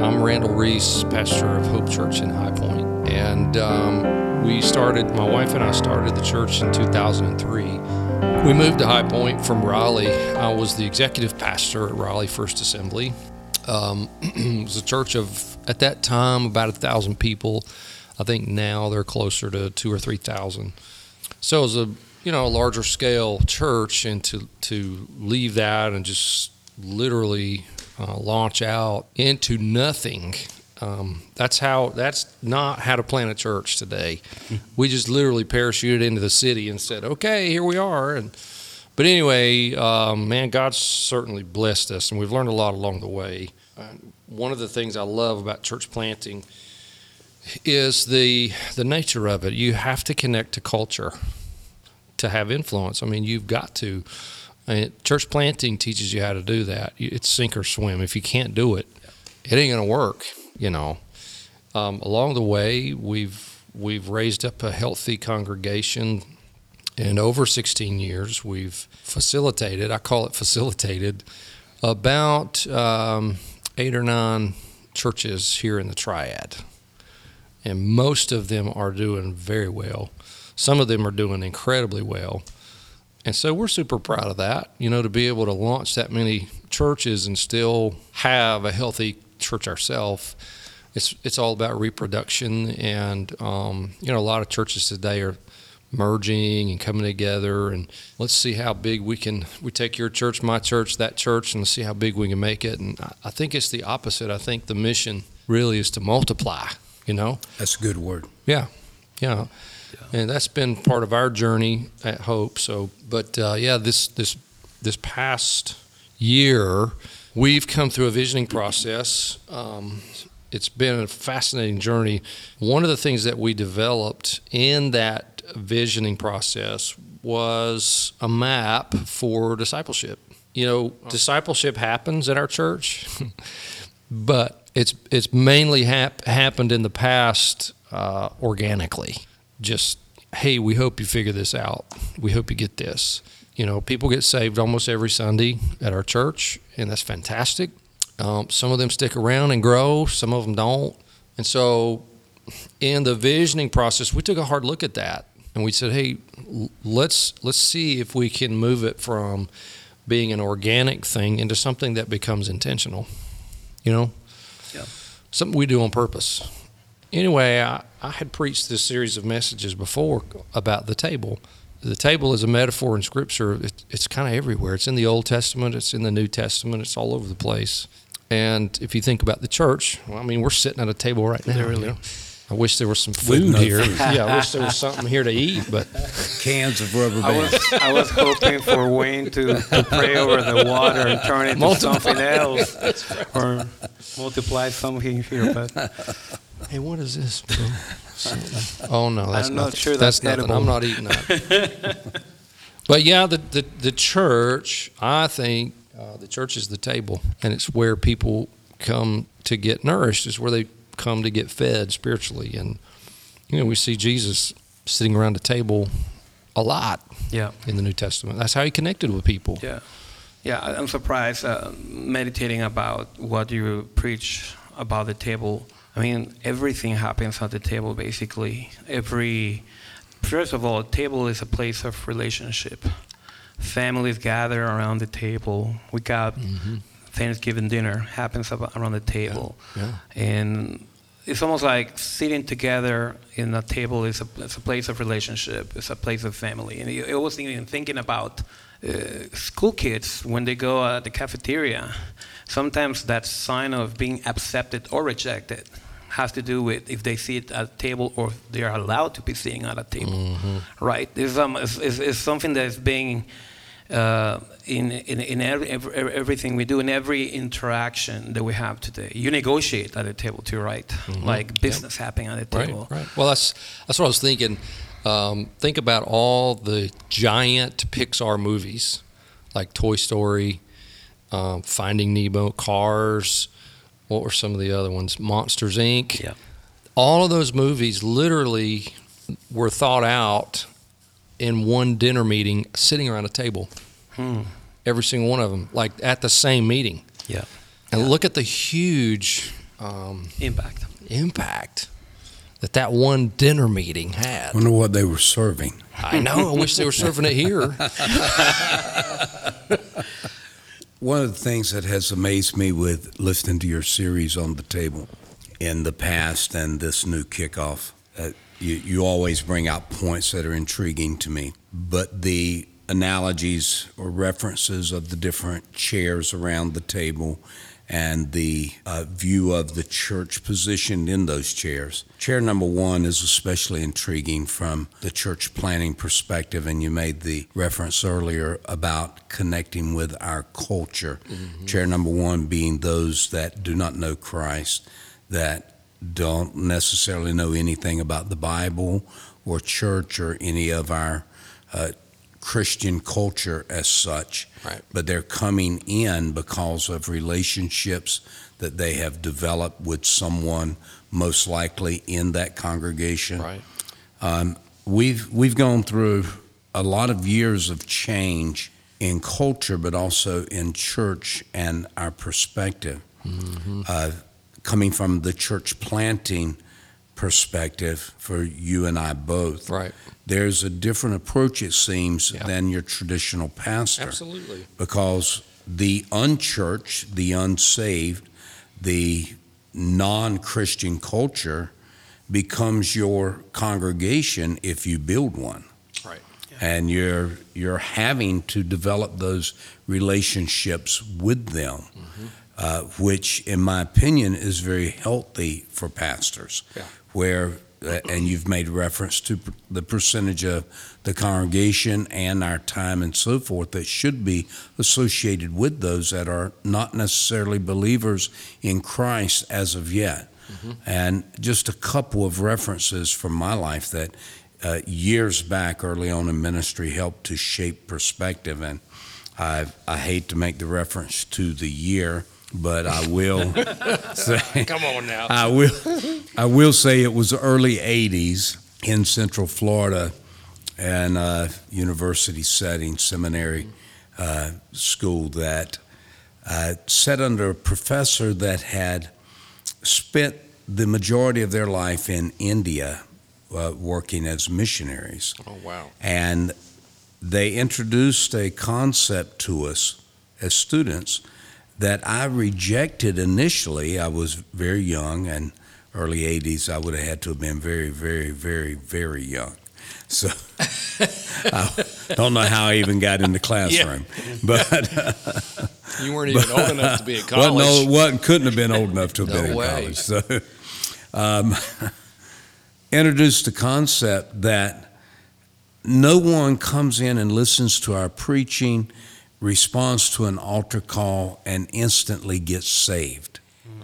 I'm Randall Reece, pastor of Hope Church in High Point, and um, we started. My wife and I started the church in 2003. We moved to High Point from Raleigh. I was the executive pastor at Raleigh First Assembly. Um, it was a church of at that time about a thousand people. I think now they're closer to two or three thousand. So it was a you know a larger scale church, and to to leave that and just literally uh, launch out into nothing. Um, that's how. That's not how to plant a church today. We just literally parachuted into the city and said, "Okay, here we are." And but anyway, um, man, God's certainly blessed us, and we've learned a lot along the way. One of the things I love about church planting is the the nature of it. You have to connect to culture to have influence. I mean, you've got to. And church planting teaches you how to do that. It's sink or swim. If you can't do it, it ain't gonna work. You know. Um, along the way, we've we've raised up a healthy congregation, and over 16 years, we've facilitated. I call it facilitated about um, eight or nine churches here in the Triad, and most of them are doing very well. Some of them are doing incredibly well. And so we're super proud of that, you know, to be able to launch that many churches and still have a healthy church ourselves. It's it's all about reproduction, and um, you know, a lot of churches today are merging and coming together. And let's see how big we can. We take your church, my church, that church, and see how big we can make it. And I, I think it's the opposite. I think the mission really is to multiply. You know, That's a good word. yeah, yeah. And that's been part of our journey at Hope. So, but uh, yeah, this this this past year, we've come through a visioning process. Um, it's been a fascinating journey. One of the things that we developed in that visioning process was a map for discipleship. You know, discipleship happens at our church, but it's it's mainly hap- happened in the past uh, organically. Just hey, we hope you figure this out. We hope you get this. You know, people get saved almost every Sunday at our church, and that's fantastic. Um, some of them stick around and grow, some of them don't. And so, in the visioning process, we took a hard look at that, and we said, "Hey, let's let's see if we can move it from being an organic thing into something that becomes intentional." You know, Yeah. something we do on purpose. Anyway, I, I had preached this series of messages before about the table. The table is a metaphor in Scripture. It, it's kind of everywhere. It's in the Old Testament. It's in the New Testament. It's all over the place. And if you think about the church, well, I mean, we're sitting at a table right now. you know. I wish there was some food no here. food. yeah, I wish there was something here to eat. But Cans of rubber I was I was hoping for Wayne to, to pray over the water and turn it into Multiply. something else, or multiply something here. But hey, what is this? bro? Oh no, that's I'm not nothing. sure that's that's nothing. I'm not eating that. but yeah, the, the the church, I think, uh, the church is the table, and it's where people come to get nourished. It's where they come to get fed spiritually, and you know, we see Jesus sitting around the table a lot yeah, in the New Testament. That's how he connected with people. yeah, yeah. I'm surprised uh, meditating about what you preach about the table. I mean, everything happens at the table. Basically, every first of all, a table is a place of relationship. Families gather around the table. We got mm-hmm. Thanksgiving dinner happens around the table. Yeah. and it's almost like sitting together in a table is a, it's a place of relationship it's a place of family and I was even thinking about school kids when they go at the cafeteria sometimes that sign of being accepted or rejected has to do with if they sit at a table or they are allowed to be sitting at a table right it's, um, it's, it's, it's something that is being uh, in, in, in every, every, everything we do, in every interaction that we have today. You negotiate at the table too, right? Like business happening at the Right, table. right. Well, that's that's what I was thinking. Um, think about all the giant Pixar movies, like Toy Story, um, Finding Nemo, Cars. What were some of the other ones? Monsters Inc. Yeah. All of those movies literally were thought out in one dinner meeting, sitting around a table. Hmm. Every single one of them, like at the same meeting. Yeah. And look at the huge um, Impact. impact that that one dinner meeting had. Wonder what they were serving. I know. I wish they were serving it here. One of the things that has amazed me with listening to your series on the table in the past and this new kickoff, uh, you, you always bring out points that are intriguing to me. But the analogies or references of the different chairs around the table and the uh, view of the church positioned in those chairs. Chair number one is especially intriguing from the church planting perspective, and you made the reference earlier about connecting with our culture. Chair number one being those that do not know Christ, that don't necessarily know anything about the Bible or church or any of our uh, Christian culture as such Right. but they're coming in because of relationships that they have developed with someone most likely in that congregation. Right. Um, we've we've gone through a lot of years of change in culture, but also in church and our perspective. Uh, coming from the church planting perspective for you and I both, Right. there's a different approach, it seems, Yeah. than your traditional pastor Absolutely. because the unchurched, the unsaved, the non Christian culture becomes your congregation if you build one. Right. And you're you're having to develop those relationships with them, uh, which, in my opinion, is very healthy for pastors. Yeah. Where uh, and you've made reference to the percentage of the congregation and our time and so forth that should be associated with those that are not necessarily believers in Christ as of yet. And just a couple of references from my life that uh, years back, early on in ministry, helped to shape perspective. And I, I hate to make the reference to the year, but I will say. Come on now. I will. I will say it was early '80s in Central Florida, and uh, university setting, seminary uh, school that uh, sat under a professor that had spent the majority of their life in India, uh, working as missionaries oh wow. and they introduced a concept to us as students that I rejected initially. I was very young, and early 80s, I would have had to have been very, very, very, very young. So I don't know how I even got in the classroom. yeah. But You weren't even old enough to be at well, college. no, it wasn't, couldn't have been old enough to have No been in way. college. So, um, introduced the concept that no one comes in and listens to our preaching, responds to an altar call, and instantly gets saved.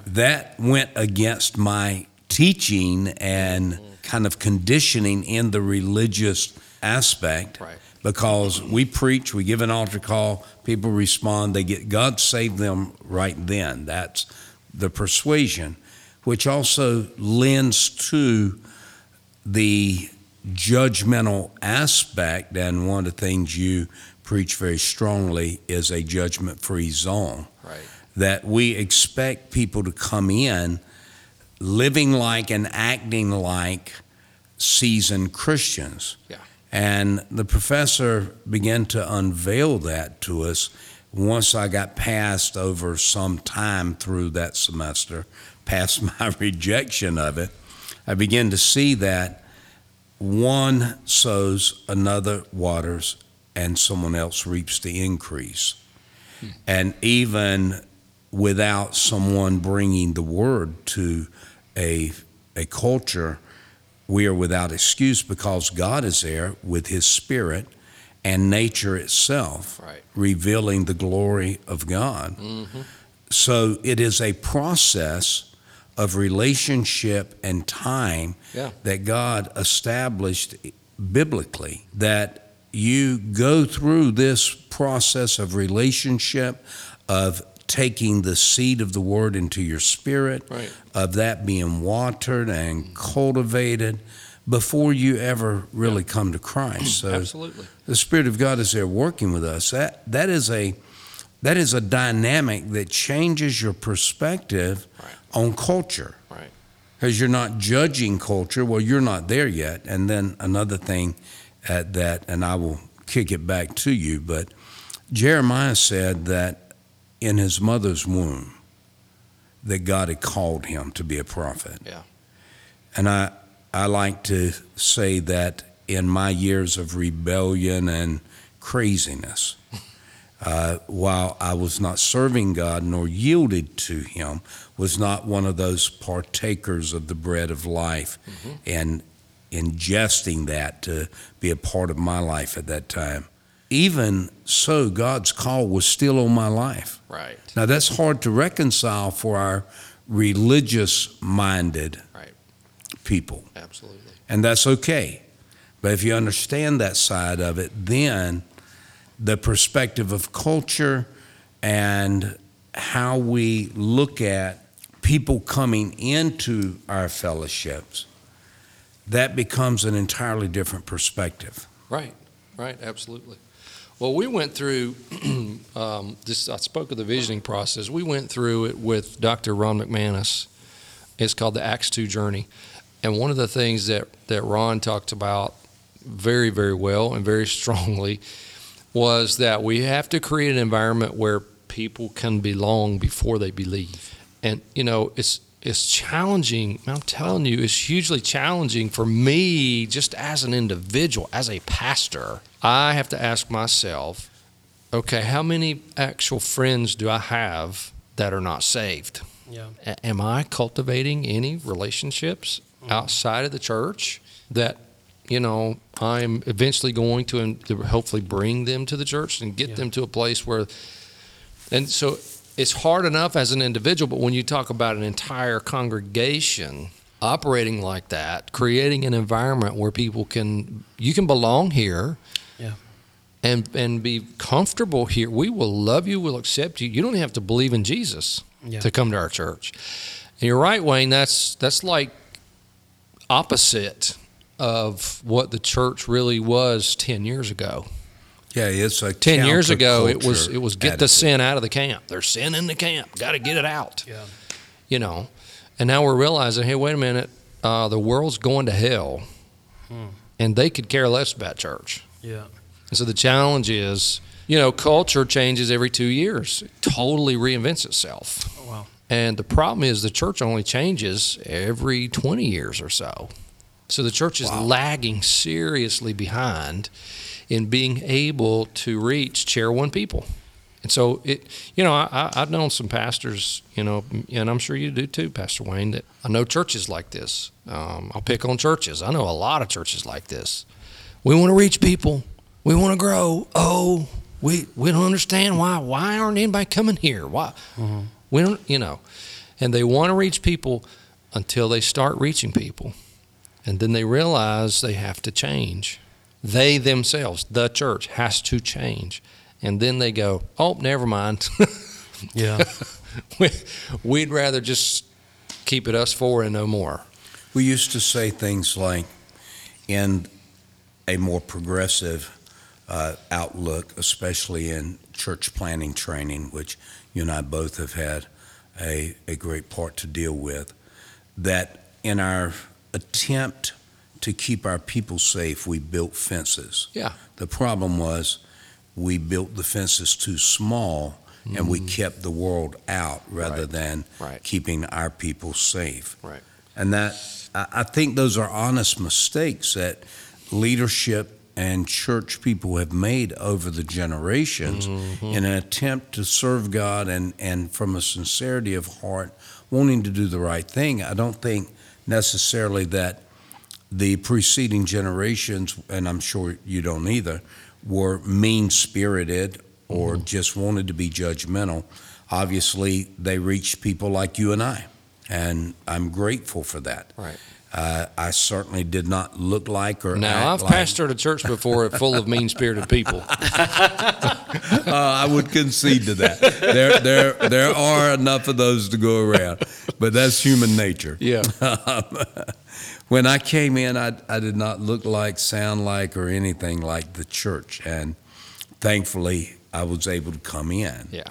That went against my teaching and kind of conditioning in the religious aspect Right. because we preach, we give an altar call, people respond, they get God saved them right then. That's the persuasion, which also lends to the judgmental aspect. And one of the things you preach very strongly is a judgment free zone Right. that we expect people to come in living like and acting like seasoned Christians. Yeah. And the professor began to unveil that to us once I got past over some time through that semester, past my rejection of it. I began to see that one sows, another waters, and someone else reaps the increase. And even without someone bringing the word to a, a culture, we are without excuse because God is there with His Spirit and nature itself, Right. revealing the glory of God. Mm-hmm. So it is a process of relationship and time Yeah. that God established biblically that you go through this process of relationship of taking the seed of the word into your spirit Right. of that being watered and cultivated before you ever really come to Christ so Absolutely. the spirit of God is there working with us that that is a that is a dynamic that changes your perspective Right. on culture. Right. Because you're not judging culture. Well, you're not there yet. And then another thing at that, and I will kick it back to you, but Jeremiah said that in his mother's womb, that God had called him to be a prophet. Yeah. And I, I like to say that in my years of rebellion and craziness, uh, while I was not serving God nor yielded to Him, was not one of those partakers of the bread of life and ingesting that to be a part of my life at that time. Even so, God's call was still on my life. Right. Now, that's hard to reconcile for our religious minded Right. people, Absolutely. and that's okay. But if you understand that side of it, then the perspective of culture and how we look at people coming into our fellowships, that becomes an entirely different perspective. Right, right, absolutely. Well, we went through um, this. I spoke of the visioning process. We went through it with Dr. Ron McManus. It's called the Acts Two Journey, and one of the things that that Ron talked about very, very well and very strongly was that we have to create an environment where people can belong before they believe. And you know, it's it's challenging. I'm telling you, it's hugely challenging for me just as an individual, as a pastor. I have to ask myself, okay, how many actual friends do I have that are not saved? Yeah. A- am I cultivating any relationships mm-hmm. outside of the church that you know I'm eventually going to, to hopefully bring them to the church and get Yeah. them to a place where and so it's hard enough as an individual but when you talk about an entire congregation operating like that creating an environment where people can you can belong here Yeah. and and be comfortable here we will love you we'll accept you you don't have to believe in jesus Yeah. to come to our church. And you're right, Wayne. That's that's like opposite of what the church really was ten years ago. Yeah, it's like Ten years ago, it was it was get the sin out of the camp. There's sin in the camp. Got to get it out. Yeah. You know, and now we're realizing, hey, wait a minute, uh, the world's going to hell, Hmm. and they could care less about church. Yeah. And so the challenge is, you know, culture changes every two years. It totally reinvents itself. Oh, wow. And the problem is the church only changes every 20 years or so. So the church is Wow. lagging seriously behind in being able to reach chair one people. And so it, you know, I, I've known some pastors, you know, and I'm sure you do too, Pastor Wayne, that I know churches like this. Um, I'll pick on churches. I know a lot of churches like this. We want to reach people. We want to grow. Oh, we we don't understand why. Why aren't anybody coming here? Why? We don't, you know, and they want to reach people until they start reaching people, and then they realize they have to change. They themselves, the church, has to change, and then they go, "Oh, never mind. Yeah. we, we'd rather just keep it us four and no more." We used to say things like, in a more progressive uh, outlook, especially in church planting training, which you and I both have had a, a great part to deal with, that in our attempt to keep our people safe, we built fences. Yeah. The problem was we built the fences too small and we mm-hmm. kept the world out rather Right. than Right. keeping our people safe. Right. And that, I I think those are honest mistakes that leadership and church people have made over the generations mm-hmm. in an attempt to serve God and, and from a sincerity of heart, wanting to do the right thing. I don't think necessarily that the preceding generations, and I'm sure you don't either, were mean spirited or just wanted to be judgmental. Obviously, they reached people like you and I, and I'm grateful for that. Right. Uh, I certainly did not look like or Now, I've like, pastored a church before full of mean spirited people. Uh, I would concede to that. There, there, there are enough of those to go around, but that's human nature. Yeah. when I came in, I, I did not look like, sound like, or anything like the church. And thankfully, I was able to come in. Yeah.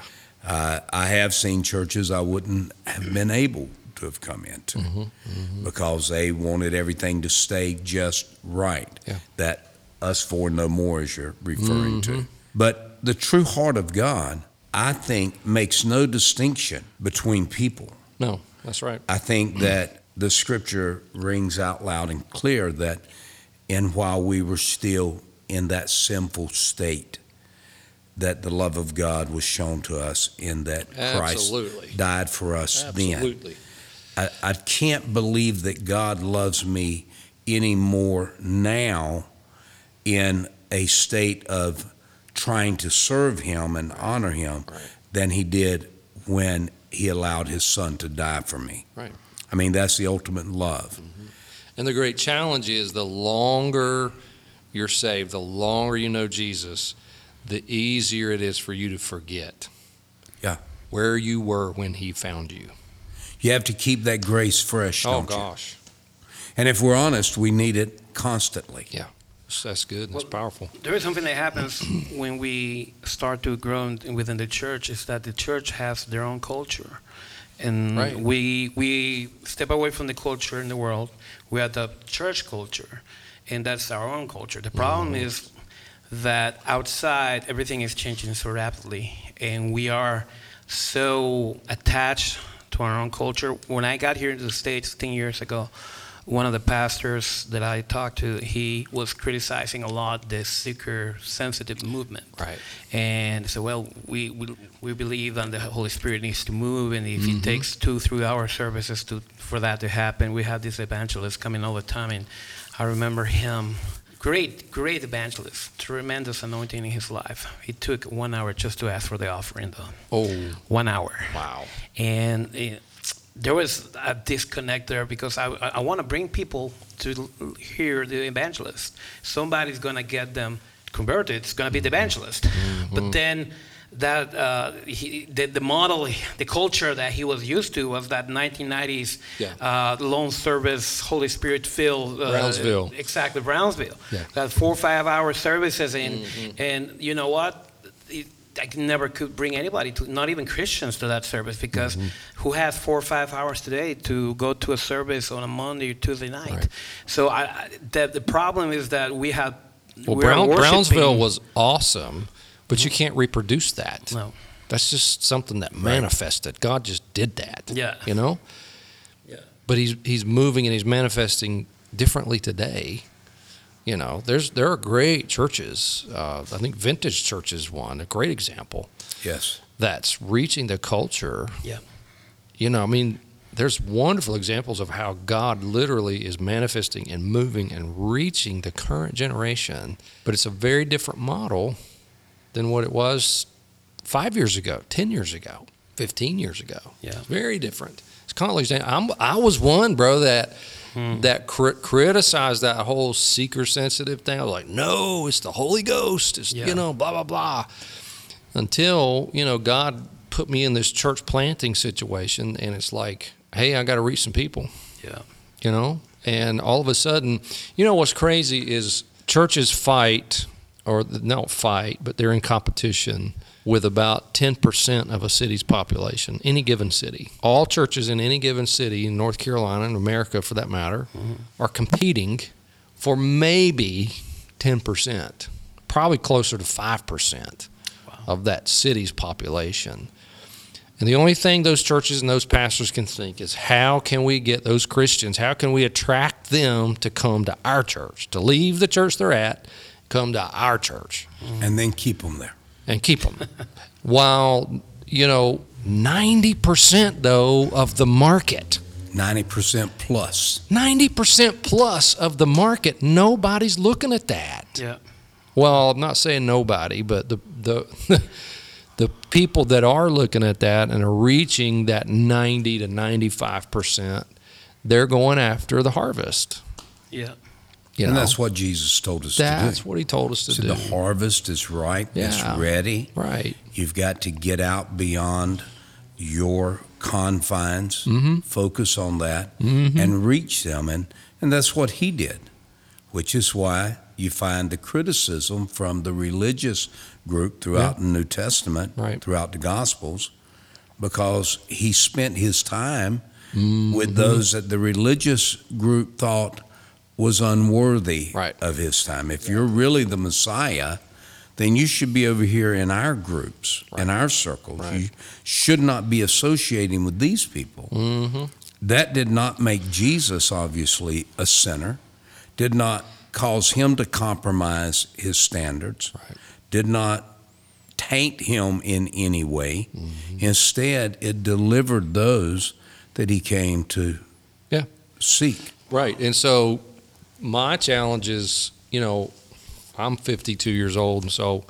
Uh, I have seen churches I wouldn't have been able to have come into Mm-hmm. because they wanted everything to stay just right. Yeah. That us four no more, as you're referring Mm-hmm. to. But the true heart of God, I think, makes no distinction between people. No, that's right. I think that the scripture rings out loud and clear that, and while we were still in that sinful state, that the love of God was shown to us in that Absolutely. Christ died for us then. Absolutely. I, I can't believe that God loves me any more now in a state of trying to serve Him and honor Him Right. than He did when He allowed His Son to die for me. Right. I mean, that's the ultimate love. Mm-hmm. And the great challenge is the longer you're saved, the longer you know Jesus, the easier it is for you to forget. Yeah. Where you were when he found you. You have to keep that grace fresh, Oh don't you? gosh. And if we're honest, we need it constantly. That's good. That's Well, powerful. There is something that happens when we start to grow within the church is that the church has their own culture. And Right. we we step away from the culture in the world. We have the church culture, and that's our own culture. The problem Mm-hmm. is that outside everything is changing so rapidly, and we are so attached to our own culture. When I got here into the States 10 years ago, one of the pastors that I talked to, he was criticizing a lot the seeker sensitive movement. Right. And so, well, we, we, we believe that the Holy Spirit needs to move, and if Mm-hmm. it takes two, three hour services to, for that to happen, we have these evangelists coming all the time. And I remember him, great, great evangelist, tremendous anointing in his life. It took one hour just to ask for the offering, though. Oh, One hour wow. and eh, there was a disconnect there because I, I want to bring people to hear the evangelist. Somebody's going to get them converted. It's going to be the evangelist. But then that uh, he, the, the model, the culture that he was used to was that 1990s Yeah. uh, lone service, Holy Spirit filled. Uh, Brownsville. Exactly, Brownsville. Yeah. Mm-hmm. That four or five hour services, and and you know what? It, I never could bring anybody to, not even Christians, to that service because Mm-hmm. who has four or five hours today to go to a service on a Monday or Tuesday night? Right. So I, I, the, the problem is that we have. Well, Brown, Brownsville was awesome, but you can't reproduce that. No. That's just something that manifested. God just did that. Yeah. You know? Yeah. But he's he's moving and he's manifesting differently today. You know, there's there are great churches. Uh, I think Vintage Church is one, a great example Yes. that's reaching the culture. Yeah. You know, I mean, there's wonderful examples of how God literally is manifesting and moving and reaching the current generation. But it's a very different model than what it was five years ago, 10 years ago, 15 years ago. Yeah. Very different. Saying, I'm, I was one, bro, that. Hmm. That cri- criticized that whole seeker sensitive thing. I was like, no, it's the Holy Ghost. It's, Yeah. you know, blah, blah, blah. Until, you know, God put me in this church planting situation, and it's like, hey, I got to reach some people Yeah. you know and all of a sudden you know what's crazy is churches fight or not fight but they're in competition with about 10% of a city's population any given city. All churches in any given city in north carolina and america for that matter mm-hmm. are competing for maybe 10% probably closer to 5% of that city's population. And the only thing those churches and those pastors can think is how can we get those Christians, how can we attract them to come to our church, to leave the church they're at, come to our church? Mm-hmm. And then keep them there. And keep them. While, you know, 90% though of the market, 90% plus. 90% plus of the market, nobody's looking at that. Yeah. Well, I'm not saying nobody, but the the the people that are looking at that and are reaching that 90 to 95 percent, they're going after the harvest. Yeah. You and know, that's what Jesus told us to that's what he told us to So do. the harvest is ripe, it's ready. right. You've got to get out beyond your confines, Mm-hmm. focus on that, Mhm. and reach them. And, and that's what he did, which is why you find the criticism from the religious group throughout the New Testament, Right. throughout the Gospels, because he spent his time Mm-hmm. with those that the religious group thought was unworthy Right. of his time. If you're really the Messiah, then you should be over here in our groups, in our circles. Right. You should not be associating with these people. Mm-hmm. That did not make Jesus, obviously, a sinner, did not cause him to compromise his standards, Right. did not taint him in any way. Mm-hmm. Instead, it delivered those that he came to Yeah. seek. Right. And so my challenge is, you know, I'm 52 years old, and so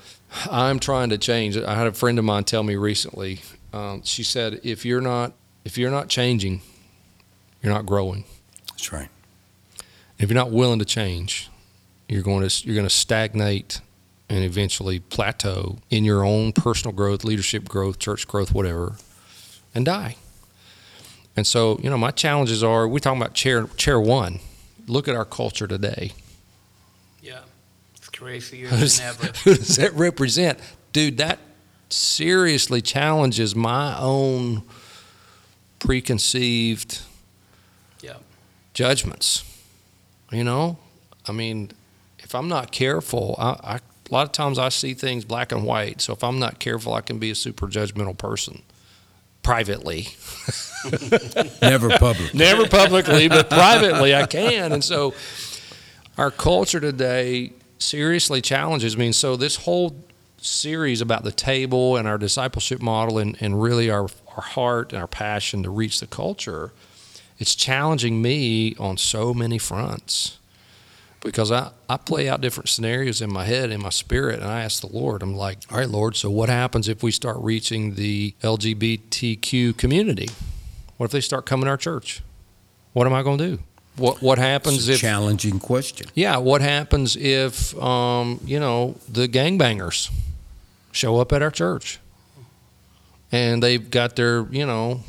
I'm trying to change. I had a friend of mine tell me recently. Um, she said, "If you're not, if you're not changing, you're not growing. That's right. If you're not willing to change, you're going to you're going to stagnate and eventually plateau in your own personal growth, leadership growth, church growth, whatever, and die." And so, you know, my challenges are: we're talking about chair chair one. Look at our culture today. Yeah, it's crazier Who does, than ever. who does that represent? Dude, that seriously challenges my own preconceived Yeah. judgments. You know? I mean, if I'm not careful, I, I, a lot of times I see things black and white. So if I'm not careful, I can be a super judgmental person privately. Never publicly. Never publicly, but privately I can. And so our culture today seriously challenges me. And so this whole series about the table and our discipleship model and, and really our, our heart and our passion to reach the culture, it's challenging me on so many fronts. Because I, I play out different scenarios in my head, in my spirit, and I ask the Lord, I'm like, all right, Lord, so what happens if we start reaching the LGBTQ community? What if they start coming to our church? What am I going to do? What what happens It's a if challenging question. yeah? What happens if um, you know the gangbangers show up at our church and they've got their you know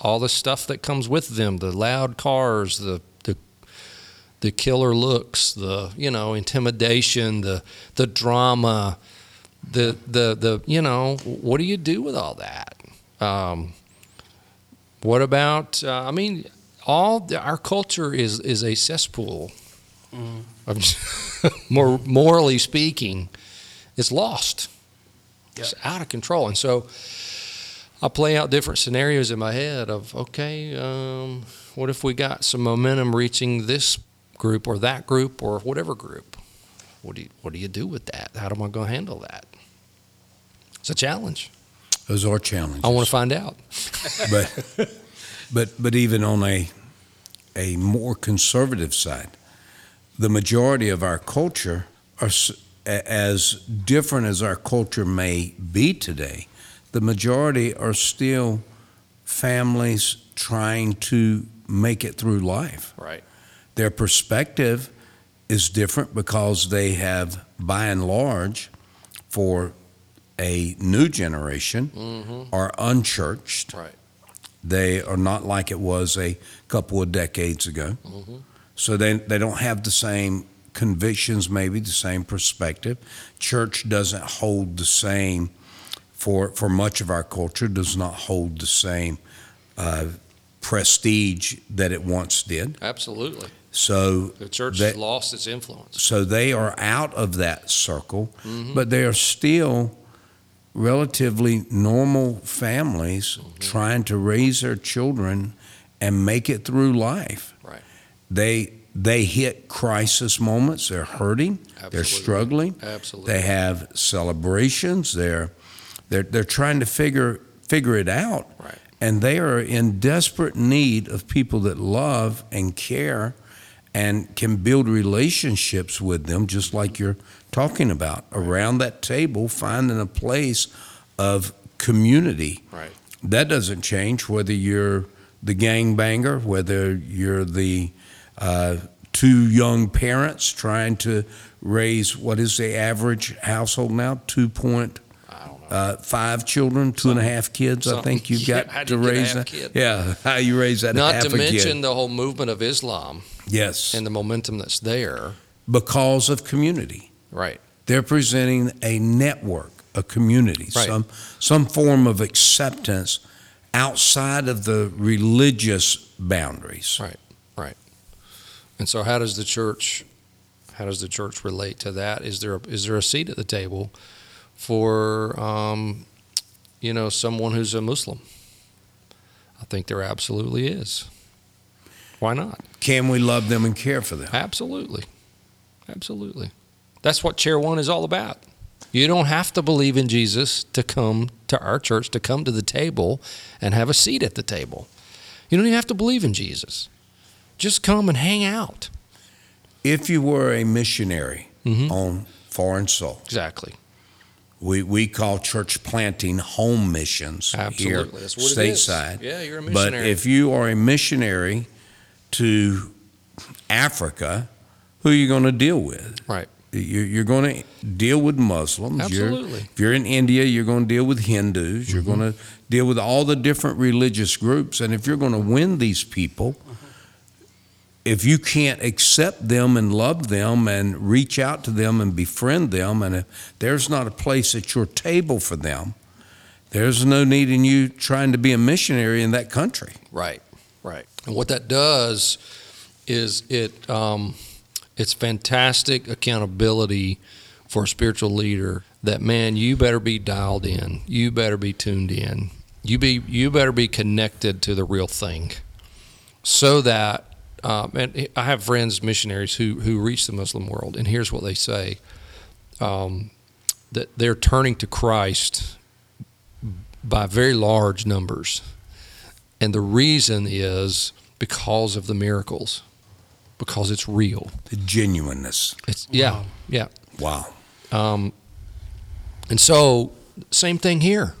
all the stuff that comes with them the loud cars the the killer looks the you know intimidation the the drama the the the you know what do you do with all that? Um, what about uh, i mean all the, our culture is is a cesspool. Mm. of more morally speaking it's lost. It's out of control. And so i play out different scenarios in my head of okay um, what if we got some momentum reaching this group or that group or whatever group what do you what do you do with that how am i going to handle that it's a challenge Those are challenges. i want to find out but but but even on a a more conservative side, the majority of our culture are as different as our culture may be today. The majority are still families trying to make it through life. right Their perspective is different because they have, by and large, for a new generation, mm-hmm. are unchurched. right They are not like it was a couple of decades ago. Mm-hmm. So they, they don't have the same convictions, maybe the same perspective. Church doesn't hold the same, for, for much of our culture, does not hold the same uh, prestige that it once did. absolutely So the church That- has lost its influence so they are out of that circle, Mhm. but they are still relatively normal families trying to raise their children and make it through life. Right. They they hit crisis moments. They're hurting. They're struggling. absolutely They have celebrations. They're they're they're trying to figure figure it out. Right and they are in desperate need of people that love and care and can build relationships with them, just like you're talking about. Around that table, finding a place of community. Right. That doesn't change whether you're the gangbanger, whether you're the uh, two young parents trying to raise what is the average household now? 2.5 uh, five children, two and a half kids. I think you've got how'd to you get a raise that. kid? Yeah, how you raise that Not to mention the whole movement of Islam Yes, and the momentum that's there. because of community. Right. They're presenting a network, a community, Right. some some form of acceptance outside of the religious boundaries. Right. Right. And so, how does the church, how does the church relate to that? Is there a, is there a seat at the table for, um, you know, someone who's a Muslim? I think there absolutely is. Why not? Can we love them and care for them? Absolutely. Absolutely. That's what Chair One is all about. You don't have to believe in Jesus to come to our church, to come to the table and have a seat at the table. You don't even have to believe in Jesus. Just come and hang out. If you were a missionary Mhm. on foreign soil, Exactly. We, we call church planting home missions Absolutely. here stateside. Yeah, you're a missionary. But if you are a missionary to Africa, who are you going to deal with? Right. You're, you're going to deal with Muslims. You're- Absolutely. if you're in India, you're going to deal with Hindus. You're Mm-hmm. going to deal with all the different religious groups. And if you're going to win these people, if you can't accept them and love them and reach out to them and befriend them, and if there's not a place at your table for them, there's no need in you trying to be a missionary in that country. Right. Right. And what that does is it um, it's fantastic accountability for a spiritual leader that man you better be dialed in you better be tuned in you be you better be connected to the real thing so that um, and I have friends missionaries who who reach the Muslim world and here's what they say um, that they're turning to Christ by very large numbers and the reason is because of the miracles, because it's real. The genuineness. It's yeah, Wow. yeah. Wow. Um, and so, same thing here.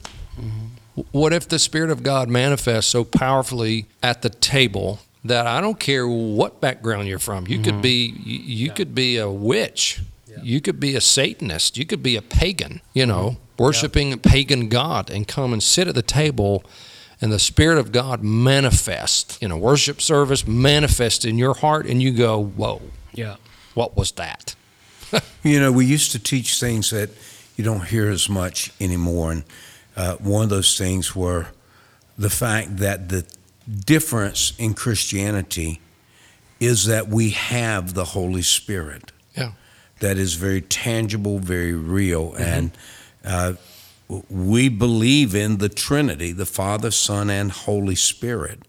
W- What if the Spirit of God manifests so powerfully at the table that I don't care what background you're from. You could be you, you could be a witch. You could be a Satanist. You could be a pagan. You know, worshiping a pagan god, and come and sit at the table. And the Spirit of God manifests in a worship service, manifests in your heart, and you go, Whoa, Yeah. what was that? You know, we used to teach things that you don't hear as much anymore. And uh, one of those things were the fact that the difference in Christianity is that we have the Holy Spirit. Yeah. That is very tangible, very real. And uh, we believe in the Trinity, the Father, Son, and Holy Spirit.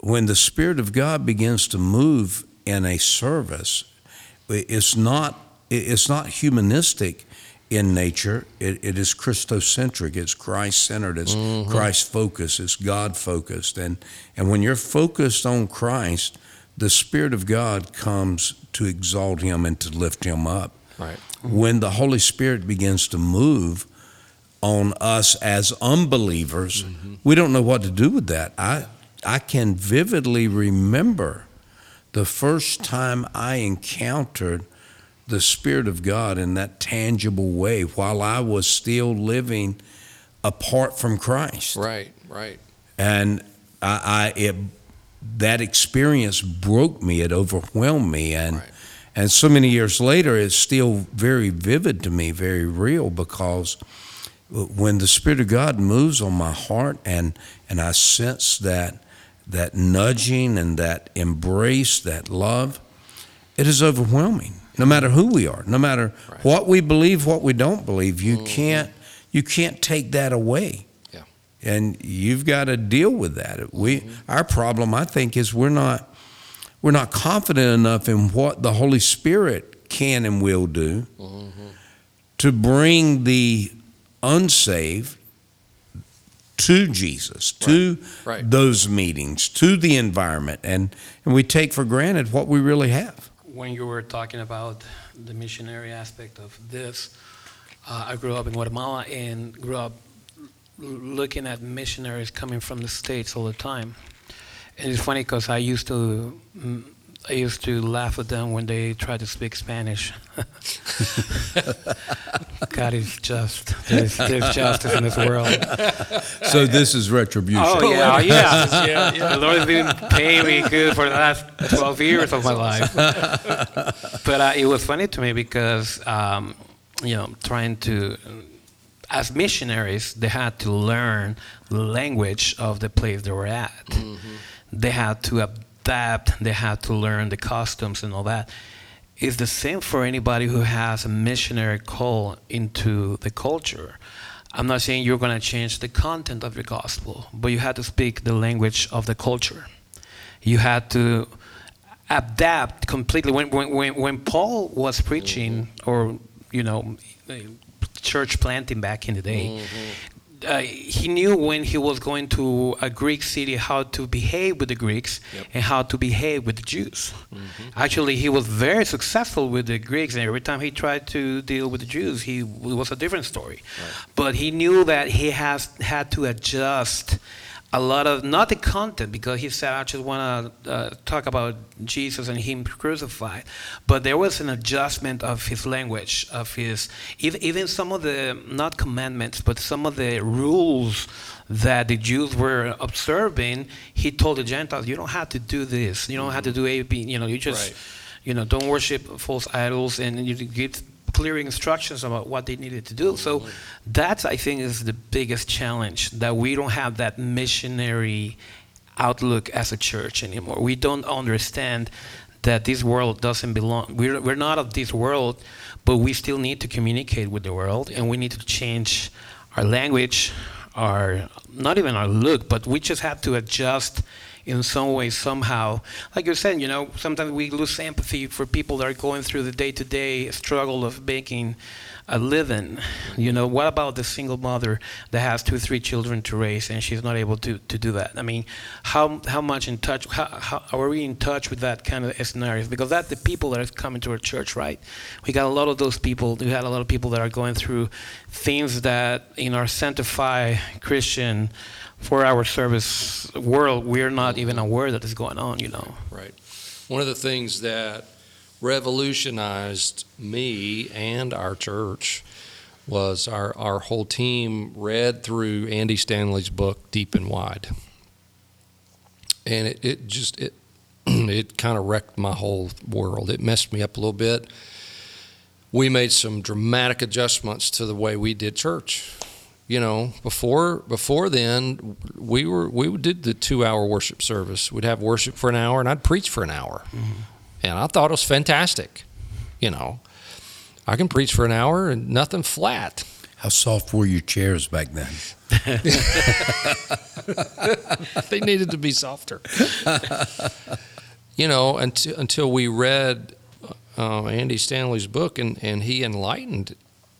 When the Spirit of God begins to move in a service, it's not it's not humanistic in nature. It, it is Christocentric. It's Christ centered. It's mm-hmm. Christ focused. It's God focused. And and when you're focused on Christ, the Spirit of God comes to exalt Him and to lift Him up. Right. When the Holy Spirit begins to move on us as unbelievers, mm-hmm. we don't know what to do with that. I I can vividly remember the first time I encountered the Spirit of God in that tangible way while I was still living apart from Christ. Right, right. And I, I it that experience broke me, it overwhelmed me and Right. and so many years later it's still very vivid to me, very real because when the Spirit of God moves on my heart and and I sense that that nudging and that embrace, that love, it is overwhelming. No matter who we are, no matter Right. what we believe, what we don't believe, you mm-hmm. can't you can't take that away. Yeah. And you've got to deal with that. We mm-hmm. our problem I think is we're not we're not confident enough in what the Holy Spirit can and will do mm-hmm. to bring the unsaved to Jesus, to right. those meetings, to the environment, and, and we take for granted what we really have. When you were talking about the missionary aspect of this, uh, I grew up in Guatemala and grew up looking at missionaries coming from the States all the time. And it's funny because I used to mm, I used to laugh at them when they tried to speak Spanish. God is just. There's, there's justice in this world. So this is retribution. Oh yeah, yeah, yeah, yeah. The Lord has been paying me good for the last 12 years of my life. But uh, it was funny to me because, um, you know, trying to, as missionaries, they had to learn the language of the place they were at. They had to adapt. They had to learn the customs and all that. It's the same for anybody who has a missionary call into the culture. I'm not saying you're going to change the content of your gospel, but you had to speak the language of the culture. You had to adapt completely. When, when, when, when Paul was preaching, or, you know, eh, church planting back in the day, mm-hmm. Uh, he knew when he was going to a Greek city how to behave with the Greeks Yep. and how to behave with the Jews. Actually, he was very successful with the Greeks, and every time he tried to deal with the Jews, he it was a different story. But he knew that he has had to adjust a lot of not the content because he said I just want to uh, talk about Jesus and Him crucified, but there was an adjustment of his language, of his even, even some of the not commandments, but some of the rules that the Jews were observing. He told the Gentiles, "You don't have to do this. You don't have to do A, B. You know, you just, Right. you know, don't worship false idols." And you give clear instructions about what they needed to do. So that's I think is the biggest challenge that we don't have that missionary outlook as a church anymore. We don't understand that this world doesn't belong. We're, we're not of this world, but we still need to communicate with the world, and we need to change our language, our not even our look, but we just have to adjust in some way somehow. Like you're saying, you know, sometimes we lose empathy for people that are going through the day-to-day struggle of making a living. You know, what about the single mother that has two, three children to raise and she's not able to, to do that? I mean, how how much in touch? How, how are we in touch with that kind of scenarios? Because that's the people that are coming to our church, right? We got a lot of those people. We had a lot of people that are going through things that in our sanctified Christian four-hour service world we're not even aware that is going on. You know. Right. One of the things that revolutionized me and our church was our, our whole team read through Andy Stanley's book Deep and Wide. And it, it just it it kind of wrecked my whole world. It messed me up a little bit. We made some dramatic adjustments to the way we did church. You know, before before then, we were we did the two hour worship service. We'd have worship for an hour, and I'd preach for an hour, and I thought it was fantastic. You know, I can preach for an hour and nothing flat. How soft were your chairs back then? they needed to be softer. you know, until until we read uh, Andy Stanley's book, and, and he enlightened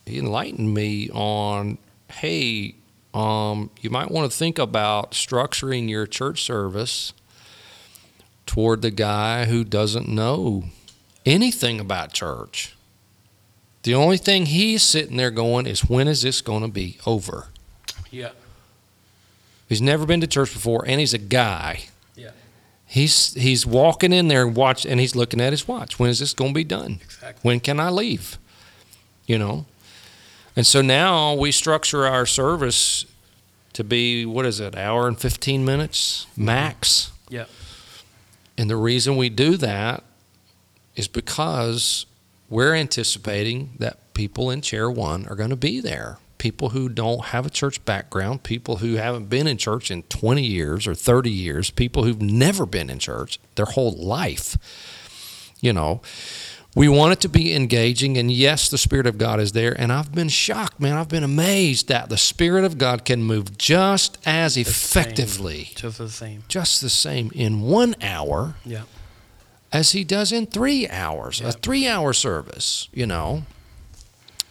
he enlightened me on, hey, um, you might want to think about structuring your church service toward the guy who doesn't know anything about church. The only thing he's sitting there going is, when is this going to be over? Yeah. He's never been to church before, and he's a guy. Yeah. He's he's walking in there and watch, and he's looking at his watch. When is this going to be done? Exactly. When can I leave? You know. And so now we structure our service to be what is it, hour and fifteen minutes max. Mm-hmm. Yeah. And the reason we do that is because we're anticipating that people in chair one are going to be there. People who don't have a church background, people who haven't been in church in 20 years or 30 years, people who've never been in church their whole life. You know, we want it to be engaging, and yes, the Spirit of God is there. And I've been shocked, man. I've been amazed that the Spirit of God can move just as same. effectively, Just the same. just the same in one hour Yeah. as he does in three hours, Yeah. a three hour service, you know.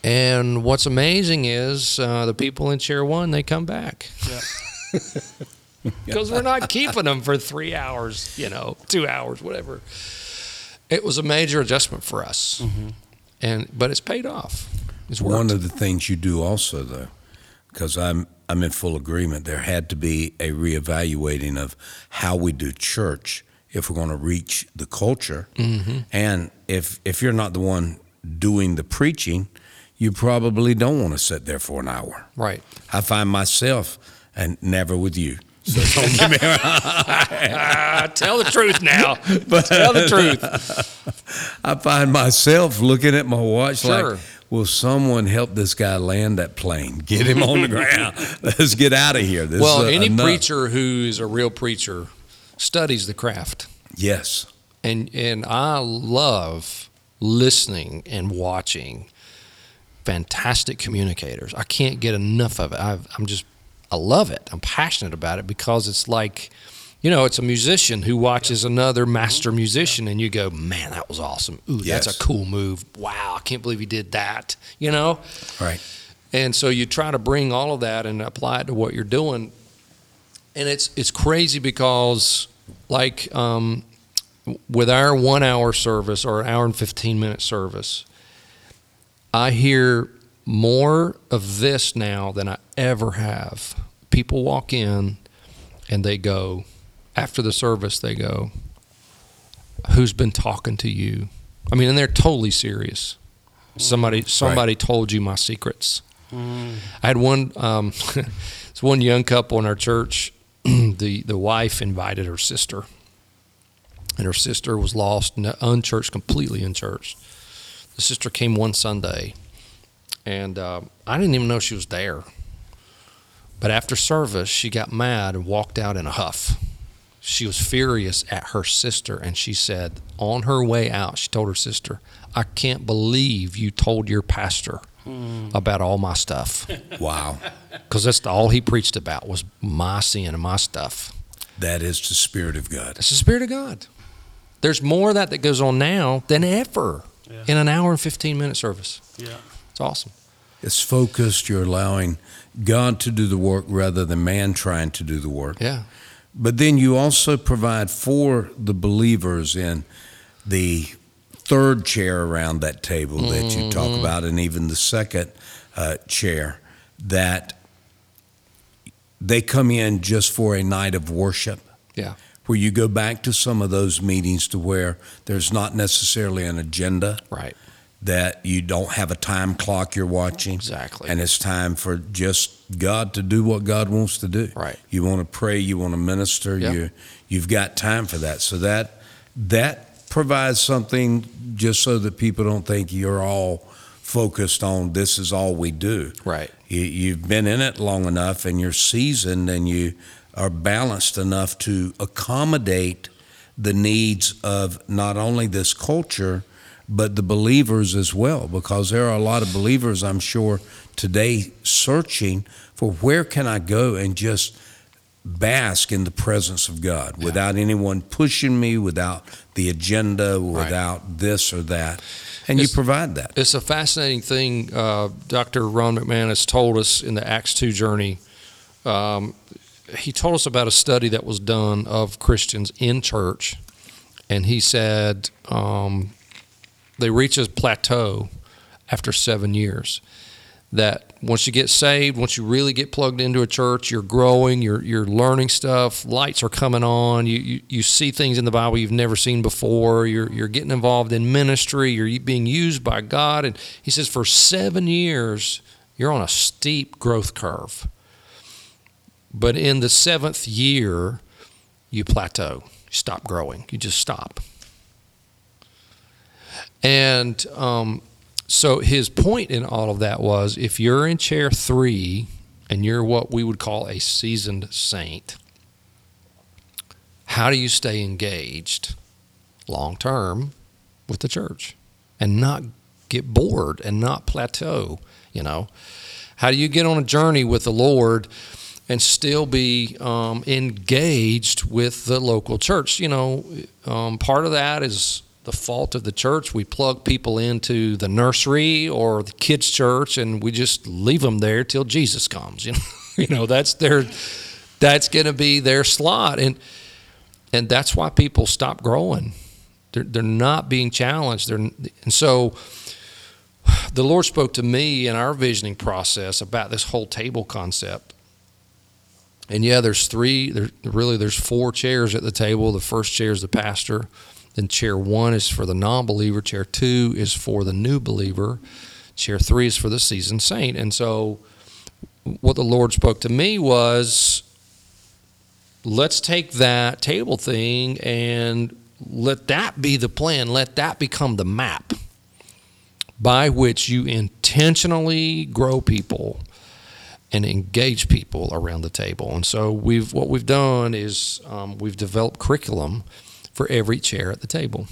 And what's amazing is uh, the people in chair one, they come back. Yeah. Because we're not keeping them for three hours, you know, two hours, whatever. It was a major adjustment for us. And but it's paid off. It's worked. One of the things you do also, though, because I'm I'm in full agreement. There had to be a reevaluating of how we do church if we're going to reach the culture. Mm-hmm. And if if you're not the one doing the preaching, you probably don't want to sit there for an hour. Right. I find myself, and never with you. So don't me tell the truth now. But, tell the truth. I find myself looking at my watch Sure. like, will someone help this guy land that plane? Get him on the ground. Let's get out of here. This Well, is, any enough. preacher who's a real preacher studies the craft. Yes. and and I love listening and watching fantastic communicators. I can't get enough of it. I've, I'm just I love it. I'm passionate about it because it's like, you know, it's a musician who watches another master musician, and you go, "Man, that was awesome! Ooh, that's a cool move! Wow, I can't believe he did that!" You know, Right. and so you try to bring all of that and apply it to what you're doing. And it's it's crazy because like um, with our one hour service or an hour and fifteen minute service, I hear more of this now than I ever have. People walk in and they go after the service they go, Who's been talking to you? I mean, and they're totally serious. Somebody somebody told you my secrets. I had one um, it's one young couple in our church. the the wife invited her sister, and her sister was lost, unchurched, completely unchurched. The sister came one Sunday, and uh, I didn't even know she was there. But after service, she got mad and walked out in a huff. She was furious at her sister, and she said, on her way out, she told her sister, I can't believe you told your pastor about all my stuff. Wow. Because that's all he preached about was my sin and my stuff. that is the Spirit of God. That's the Spirit of God. There's more of that that goes on now than ever Yeah. in an hour and 15 minute service. Yeah. It's awesome. It's focused. You're allowing God to do the work rather than man trying to do the work. Yeah. But then you also provide for the believers in the third chair around that table that you talk Mm-hmm. about, and even the second uh, chair, that they come in just for a night of worship. Yeah. Where you go back to some of those meetings to where there's not necessarily an agenda, Right. That you don't have a time clock you're watching. Exactly. And it's time for just God to do what God wants to do. Right. You want to pray, you want to minister, Yeah. you you've got time for that. So that that provides something just so that people don't think you're all focused on this is all we do. Right. You, you've been in it long enough and you're seasoned and you are balanced enough to accommodate the needs of not only this culture, but the believers as well. Because there are a lot of believers, I'm sure, today searching for where can I go and just bask in the presence of God without anyone pushing me, without the agenda, without this or that. And you provide that. It's a fascinating thing. Uh, Dr. Ron McManus told us in the Acts 2 journey. Um, he told us about a study that was done of Christians in church. And he said um, they reach a plateau after seven years. That once you get saved, once you really get plugged into a church, you're growing, you're, you're learning stuff, lights are coming on, you, you, you see things in the Bible you've never seen before, you're, you're getting involved in ministry, you're being used by God. And he says for seven years, you're on a steep growth curve. But in the seventh year, you plateau, you stop growing, you just stop. And um, so his point in all of that was if you're in chair three and you're what we would call a seasoned saint, how do you stay engaged long term with the church and not get bored and not plateau? You know, how do you get on a journey with the Lord and still be um, engaged with the local church? You know, um, part of that is the fault of the church. We plug people into the nursery or the kids' church, and we just leave them there till Jesus comes. You know, you know that's their that's going to be their slot, and and that's why people stop growing. They're they're not being challenged. They're and so the Lord spoke to me in our visioning process about this whole table concept. And yeah, there's three. There really there's four chairs at the table. The first chair is the pastor. Then chair one is for the non-believer. Chair two is for the new believer. Chair three is for the seasoned saint. And so, what the Lord spoke to me was, let's take that table thing and let that be the plan. Let that become the map by which you intentionally grow people and engage people around the table. And so we've what we've done is um, we've developed curriculum for every chair at the table.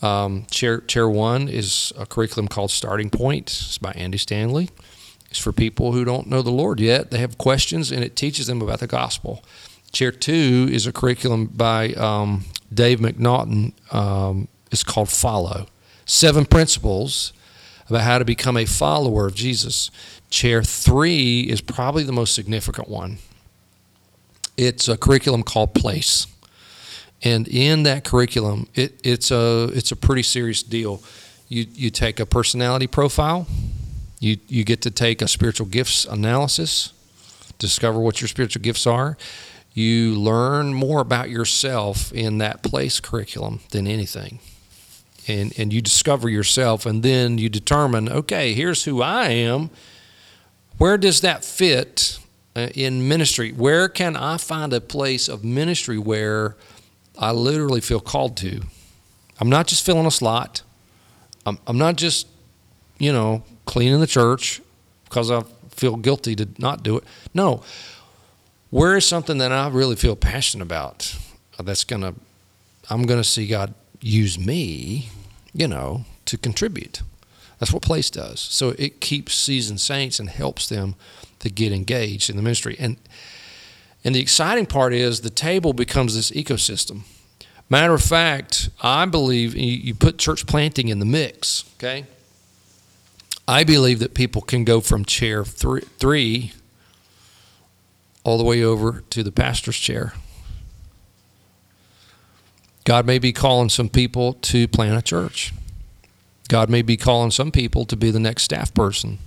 Um, chair chair one is a curriculum called Starting Point. It's by Andy Stanley. It's for people who don't know the Lord yet. They have questions, and it teaches them about the gospel. Chair two is a curriculum by um, Dave McNaughton. Um, it's called Follow. Seven principles about how to become a follower of Jesus. Chair three is probably the most significant one. It's a curriculum called Place. And in that curriculum, it, it's a it's a pretty serious deal. You you take a personality profile, you you get to take a spiritual gifts analysis, discover what your spiritual gifts are. You learn more about yourself in that place curriculum than anything. And and you discover yourself and then you determine, okay, here's who I am. Where does that fit uh, in ministry? Where can I find a place of ministry where I literally feel called to. I'm not just filling a slot. I'm, I'm not just, you know, cleaning the church because I feel guilty to not do it. No. Where is something that I really feel passionate about that's going to, I'm going to see God use me, you know, to contribute. That's what Place does. So it keeps seasoned saints and helps them to get engaged in the ministry. And and the exciting part is the table becomes this ecosystem. Matter of fact, I believe you put church planting in the mix, okay? I believe that people can go from chair three, three all the way over to the pastor's chair. God may be calling some people to plant a church. God may be calling some people to be the next staff person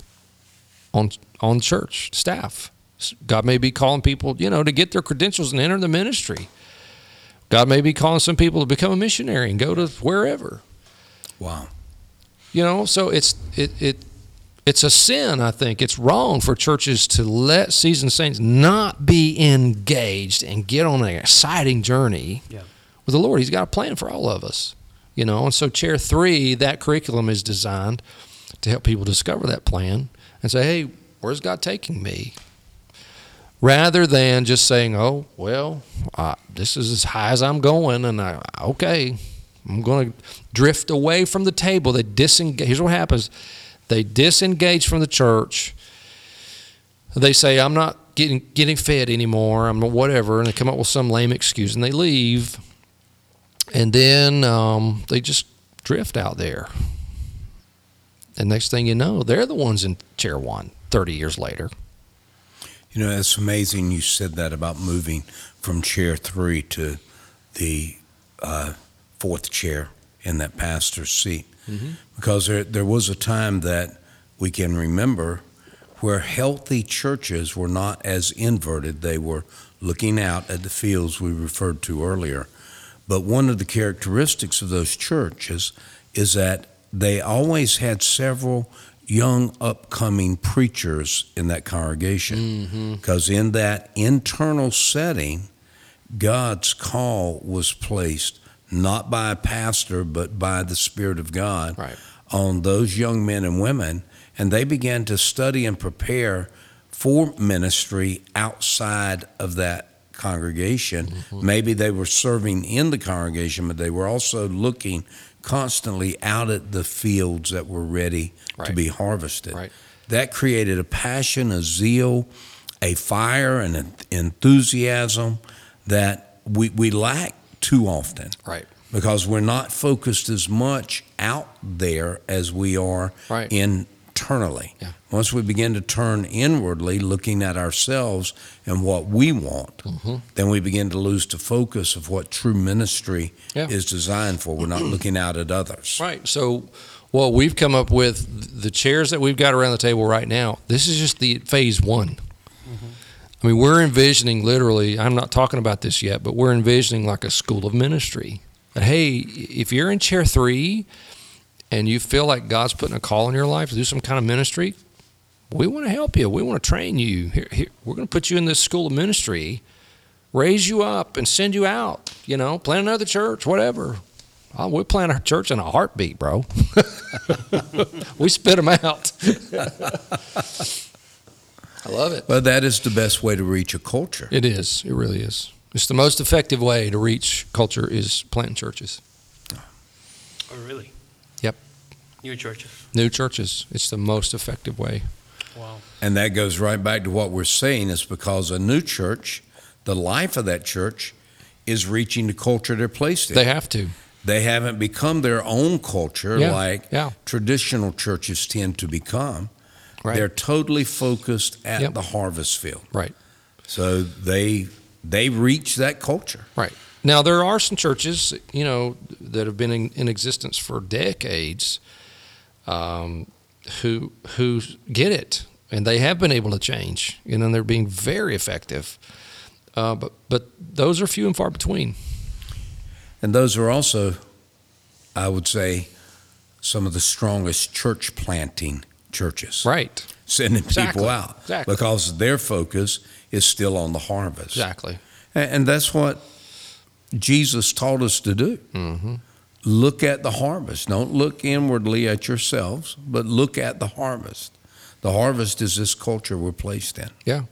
on on church staff. God may be calling people, you know, to get their credentials and enter the ministry. God may be calling some people to become a missionary and go to wherever. Wow. You know, so it's it it it's a sin, I think. It's wrong for churches to let seasoned saints not be engaged and get on an exciting journey Yeah. with the Lord. He's got a plan for all of us. You know, and so chair three, that curriculum is designed to help people discover that plan and say, Hey, where's God taking me? Rather than just saying, "Oh, well, uh, this is as high as I'm going," and I, okay, I'm going to drift away from the table. They disengage. Here's what happens: they disengage from the church. They say, "I'm not getting getting fed anymore. I'm whatever," and they come up with some lame excuse and they leave, and then um, they just drift out there. And next thing you know, they're the ones in chair one 30 years later. You know, it's amazing you said that about moving from chair three to the uh, fourth chair in that pastor's seat. Mm-hmm. Because there, there was a time that we can remember where healthy churches were not as inverted. They were looking out at the fields we referred to earlier. But one of the characteristics of those churches is that they always had several young upcoming preachers in that congregation. Mm-hmm. Because in that internal setting god's call was placed not by a pastor but by the spirit of god Right. on those young men and women and they began to study and prepare for ministry outside of that congregation. Mm-hmm. Maybe they were serving in the congregation but they were also looking constantly out at the fields that were ready to be harvested. Right. That created a passion, a zeal, a fire, and an enthusiasm that we, we lack too often Right. because we're not focused as much out there as we are Right. Internally. Yeah. Once we begin to turn inwardly, looking at ourselves and what we want, Mm-hmm. then we begin to lose the focus of what true ministry Yeah. is designed for. We're not looking out at others. Right. So, well, we've come up with the chairs that we've got around the table right now. This is just the phase one. I mean, we're envisioning literally, I'm not talking about this yet, but we're envisioning like a school of ministry. That, hey, if you're in chair three and you feel like God's putting a call in your life to do some kind of ministry, we want to help you. We want to train you. Here, here, we're going to put you in this school of ministry, raise you up, and send you out. You know, plant another church, whatever. Oh, we plant our church in a heartbeat, bro. we spit them out. I love it. Well, that is the best way to reach a culture. It is. It really is. It's the most effective way to reach culture is planting churches. Oh, really? Yep. New churches. New churches. It's the most effective way. Wow. And that goes right back to what we're saying is because a new church, the life of that church is reaching the culture they're placed in. They have to. They haven't become their own culture Yeah, like yeah. traditional churches tend to become. Right. They're totally focused at Yep. the harvest field. Right. So they they reach that culture. Right. Now there are some churches, you know, that have been in, in existence for decades, um, who who get it, and they have been able to change, you know, and they're being very effective. Uh, but but those are few and far between. And those are also, I would say, some of the strongest church planting churches. Right. Sending Exactly. people out. Exactly. Because their focus is still on the harvest. Exactly. And, and that's what Jesus taught us to do. hmm Look at the harvest. Don't look inwardly at yourselves, but look at the harvest. The harvest is this culture we're placed in. Yeah.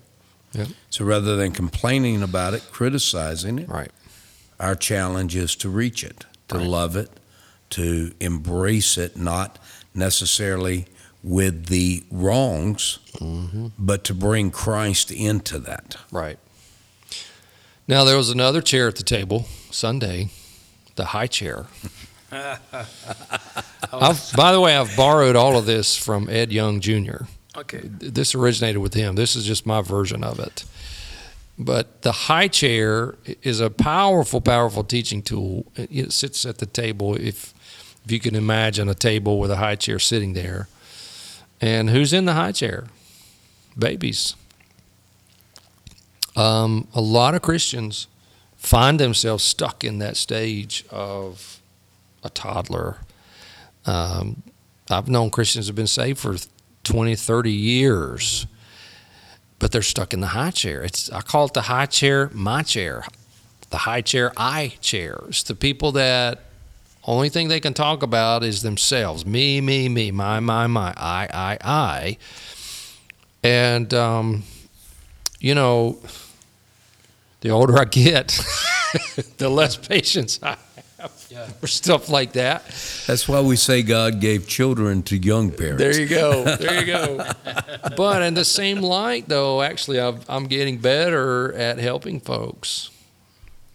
Yeah. So rather than complaining about it, criticizing it, Right. our challenge is to reach it, to Right. love it, to embrace it, not necessarily with the wrongs, hmm but to bring Christ into that. Right. Now there was another chair at the table Sunday, the high chair. I've, by the way, I've borrowed all of this from Ed Young Jr. Okay. This originated with him. This is just my version of it. But the high chair is a powerful, powerful teaching tool. It it sits at the table. If if you can imagine a table with a high chair sitting there, and who's in the high chair? Babies. Um, a lot of Christians find themselves stuck in that stage of a toddler. Um, I've known Christians have been saved for 20, 30 years, but they're stuck in the high chair. It's I call it the high chair, my chair, the high chair, I chairs. The people that only thing they can talk about is themselves, me, me, me, my, my, my, I, I, I, and um, you know, the older I get, the less patience I have Yeah. for stuff like that. That's why we say God gave children to young parents. There you go. There you go. but in the same light, though, actually, I've, I'm getting better at helping folks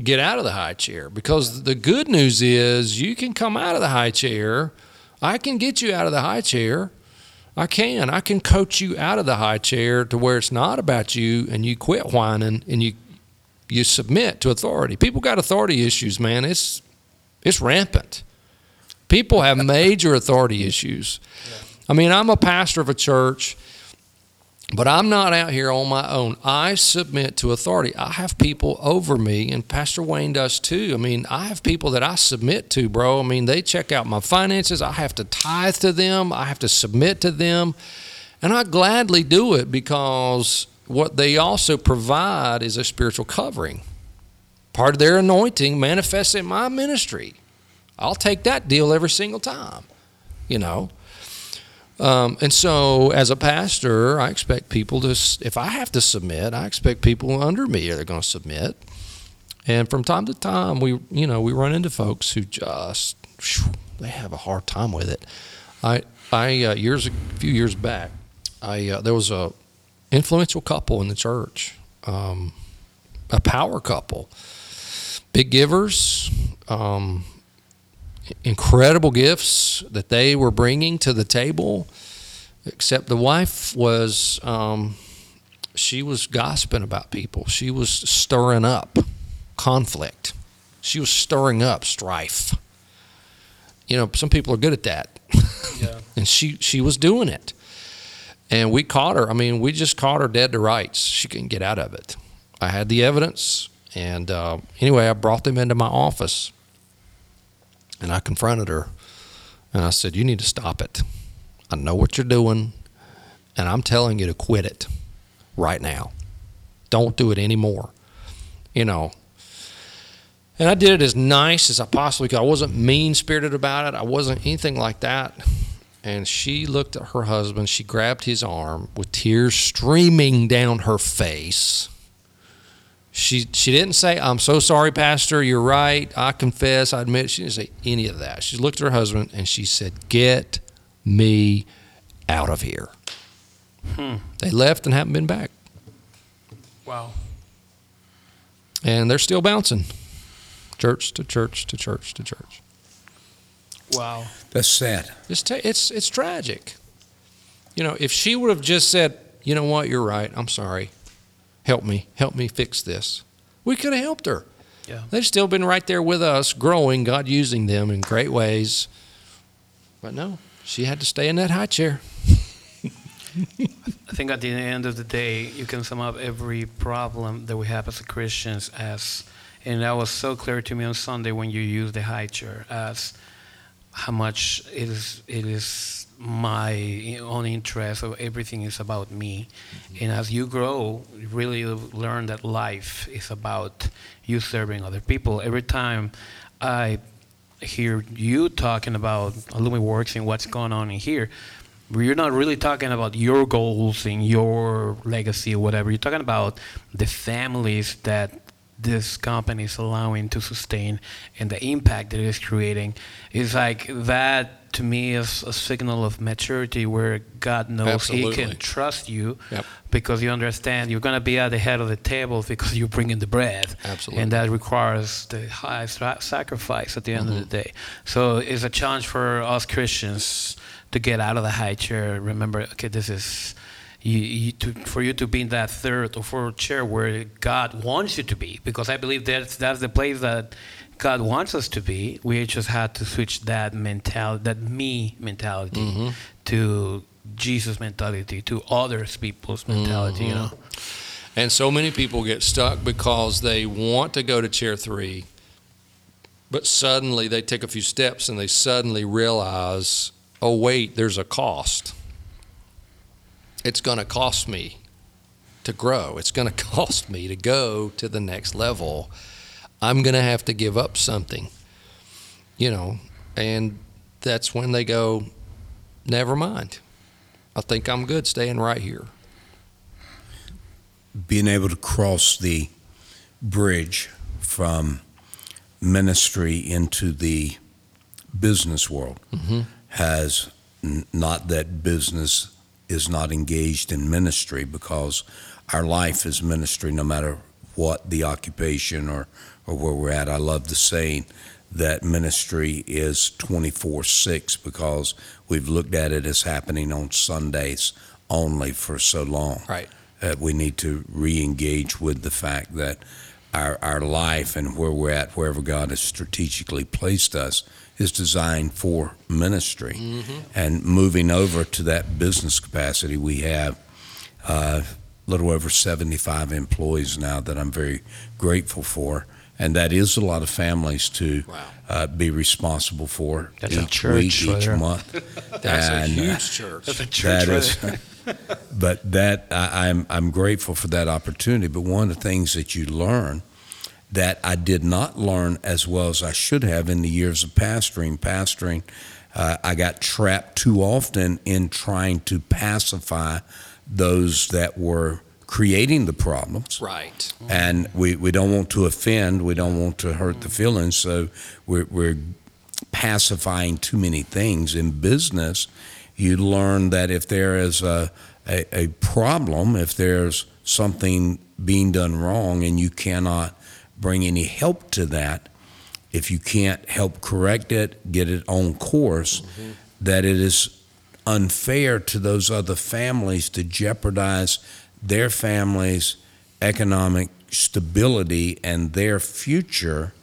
get out of the high chair because the good news is you can come out of the high chair. I can get you out of the high chair. I can. I can coach you out of the high chair to where it's not about you and you quit whining and you you submit to authority. People got authority issues, man. It's it's rampant. People have major authority issues. I mean, I'm a pastor of a church, but I'm not out here on my own. I submit to authority. I have people over me, and Pastor Wayne does too. I mean, I have people that I submit to, bro. I mean, they check out my finances. I have to tithe to them, I have to submit to them. And I gladly do it because what they also provide is a spiritual covering. Part of their anointing manifests in my ministry. I'll take that deal every single time, you know. Um, and so, as a pastor, I expect people to, if I have to submit, I expect people under me are going to submit. And from time to time, we, you know, we run into folks who just, phew, they have a hard time with it. I, I uh, years, a few years back, I uh, there was a influential couple in the church, um, a power couple, big givers, um, incredible gifts that they were bringing to the table. Except the wife was, um, she was gossiping about people. She was stirring up conflict. She was stirring up strife. You know, some people are good at that, Yeah. and she she was doing it. And we caught her. I mean, we just caught her dead to rights. She couldn't get out of it. I had the evidence. And uh, anyway, I brought them into my office and I confronted her. And I said, You need to stop it. I know what you're doing. And I'm telling you to quit it right now. Don't do it anymore. You know, and I did it as nice as I possibly could. I wasn't mean spirited about it. I wasn't anything like that. And she looked at her husband. She grabbed his arm with tears streaming down her face. She she didn't say, "I'm so sorry, Pastor. You're right. I confess. I admit." She didn't say any of that. She looked at her husband and she said, "Get me out of here." Hmm. They left and haven't been back, Wow. and they're still bouncing, church to church to church to church. Wow. That's sad. It's ta- it's it's tragic. You know, if she would have just said, "You know what? You're right. I'm sorry. Help me. Help me fix this." We could have helped her. Yeah. They've still been right there with us, growing, God using them in great ways. But no, she had to stay in that high chair. I think at the end of the day, you can sum up every problem that we have as Christians as, and that was so clear to me on Sunday when you used the high chair as how much it is it is my own interests or everything is about me. Mm-hmm. And as you grow you really learn that life is about you serving other people. Every time i hear you talking about Illumi Works and what's going on in here you're not really talking about your goals and your legacy or whatever. You're talking about the families that this company is allowing to sustain and the impact that it is creating. is like that to me is a signal of maturity where God knows He can trust you Yep. because you understand you're going to be at the head of the table because you're bringing the bread. Absolutely. And that requires the highest sacrifice at the end of the mm-hmm. day. So it's a challenge for us Christians to get out of the high chair. Remember, okay, this is you, you to, for you to be in that third or fourth chair where God wants you to be, because I believe that's that's the place that God wants us to be. We just had to switch that mentality, that me mentality, mm-hmm. to Jesus mentality, to others people's mentality. You mm-hmm. know. And so many people get stuck because they want to go to chair three, but suddenly they take a few steps and they suddenly realize, oh, wait, there's a cost. It's going to cost me to grow, it's going to cost me to go to the next level. I'm going to have to give up something, you know, and that's when they go, never mind. I think I'm good staying right here. being able to cross the bridge from ministry into the business world mm-hmm. has n- not that business is not engaged in ministry because our life is ministry no matter what the occupation or, or where we're at. I love the saying that ministry is 24 6 because we've looked at it as happening on Sundays only for so long Right. that we need to re-engage with the fact that our our life and where we're at, wherever God has strategically placed us, is designed for ministry. And moving over to that business capacity, we have uh, a little over 75 employees now that I'm very grateful for. And that is a lot of families to Wow. uh, be responsible for That's a each church week, each there. month. That's And, a uh, huge church. That's a church That right is, there. but that I, I'm I'm grateful for that opportunity. But one of the things that you learn that I did not learn as well as I should have in the years of pastoring. Pastoring, uh, I got trapped too often in trying to pacify those that were creating the problems Right. and we, we don't want to offend, we don't want to hurt the feelings, so we're, we're pacifying too many things. In business, you learn that if there is a, a, a problem, if there's something being done wrong and you cannot bring any help to that, if you can't help correct it, get it on course, mm-hmm. that it is unfair to those other families to jeopardize their families' economic stability and their future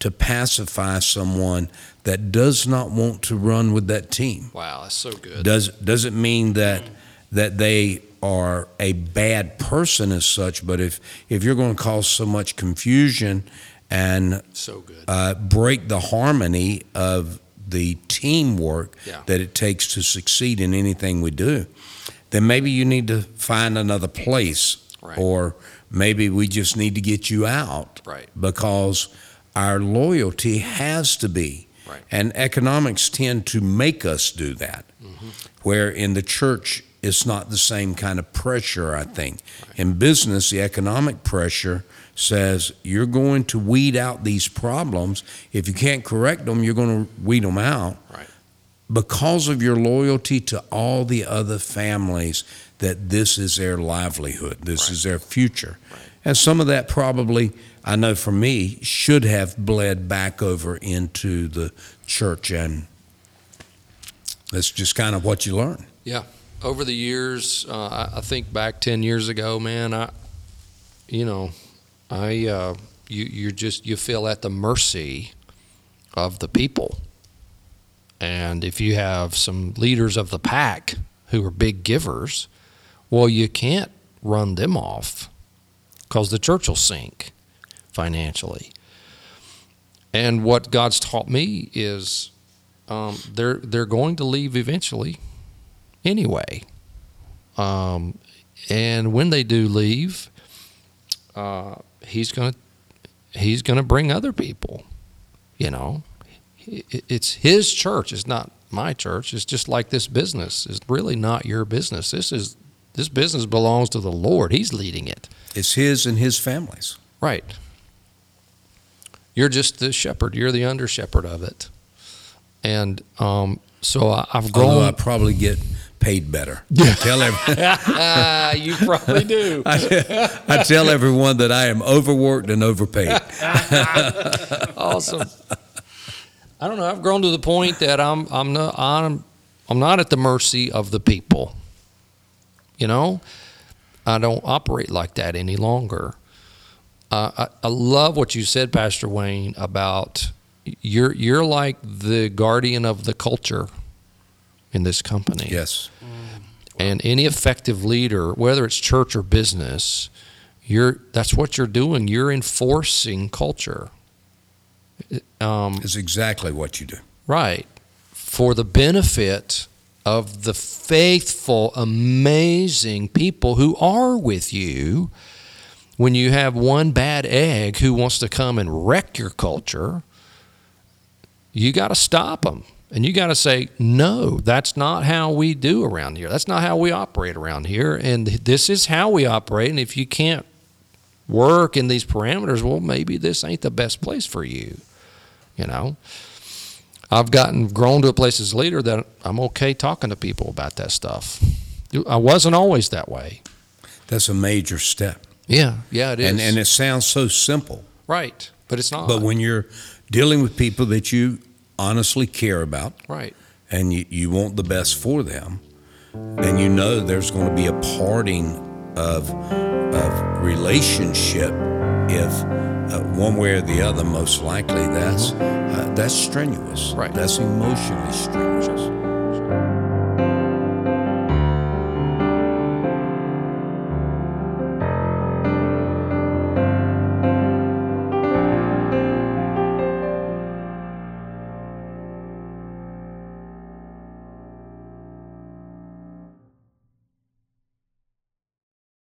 to pacify someone that does not want to run with that team. Wow, that's so good. Does does it mean that that they are a bad person as such, but if if you're going to cause so much confusion and So good. uh, break the harmony of the teamwork Yeah. that it takes to succeed in anything we do, then maybe you need to find another place, Right. or maybe we just need to get you out Right. because our loyalty has to be. Right. And economics tend to make us do that. Mm-hmm. Where in the church, it's not the same kind of pressure, I think. In business, the economic pressure says you're going to weed out these problems. If you can't correct them, you're going to weed them out Right. because of your loyalty to all the other families that this is their livelihood, this Right. is their future. Right. And some of that probably, I know for me, should have bled back over into the church. And that's just kind of what you learn. Yeah. Over the years, uh, I, think back ten years ago, man, I, you know, I, uh, you, you're just you feel at the mercy of the people, and if you have some leaders of the pack who are big givers, well, you can't run them off because the church will sink financially. And what God's taught me is um, they're they're going to leave eventually anyway. Um, and when they do leave, uh, he's gonna he's gonna bring other people. You know, it's his church. It's not my church. It's just like this business. It's really not your business. This is this business belongs to the Lord. He's leading it. It's his and his family's. Right. You're just the shepherd. You're the under shepherd of it. And um, so I, I've Although I probably get paid better. I tell every, ah, you probably do. I, I tell everyone that I am overworked and overpaid. awesome. I don't know. I've grown to the point that I'm I'm not I'm I'm not at the mercy of the people. You know, I don't operate like that any longer. Uh, I, I love what you said, Pastor Wayne, about you're you're like the guardian of the culture in this company. Yes. And any effective leader, whether it's church or business, you're that's what you're doing. You're enforcing culture. Um, It's exactly what you do. right. For the benefit of the faithful, amazing people who are with you. When you have one bad egg who wants to come and wreck your culture, you got to stop them. And you got to say, no, that's not how we do around here. That's not how we operate around here. And this is how we operate. And if you can't work in these parameters, well, maybe this ain't the best place for you. You know, I've gotten grown to a place as a leader that I'm okay talking to people about that stuff. I wasn't always that way. That's a major step. Yeah, yeah, it is. And, and it sounds so simple. right, but it's not. But when you're dealing with people that you honestly care about right, and you, you want the best for them, and you know there's going to be a parting of, of relationship if uh, one way or the other, most likely, that's, uh, that's strenuous. Right. That's emotionally strenuous.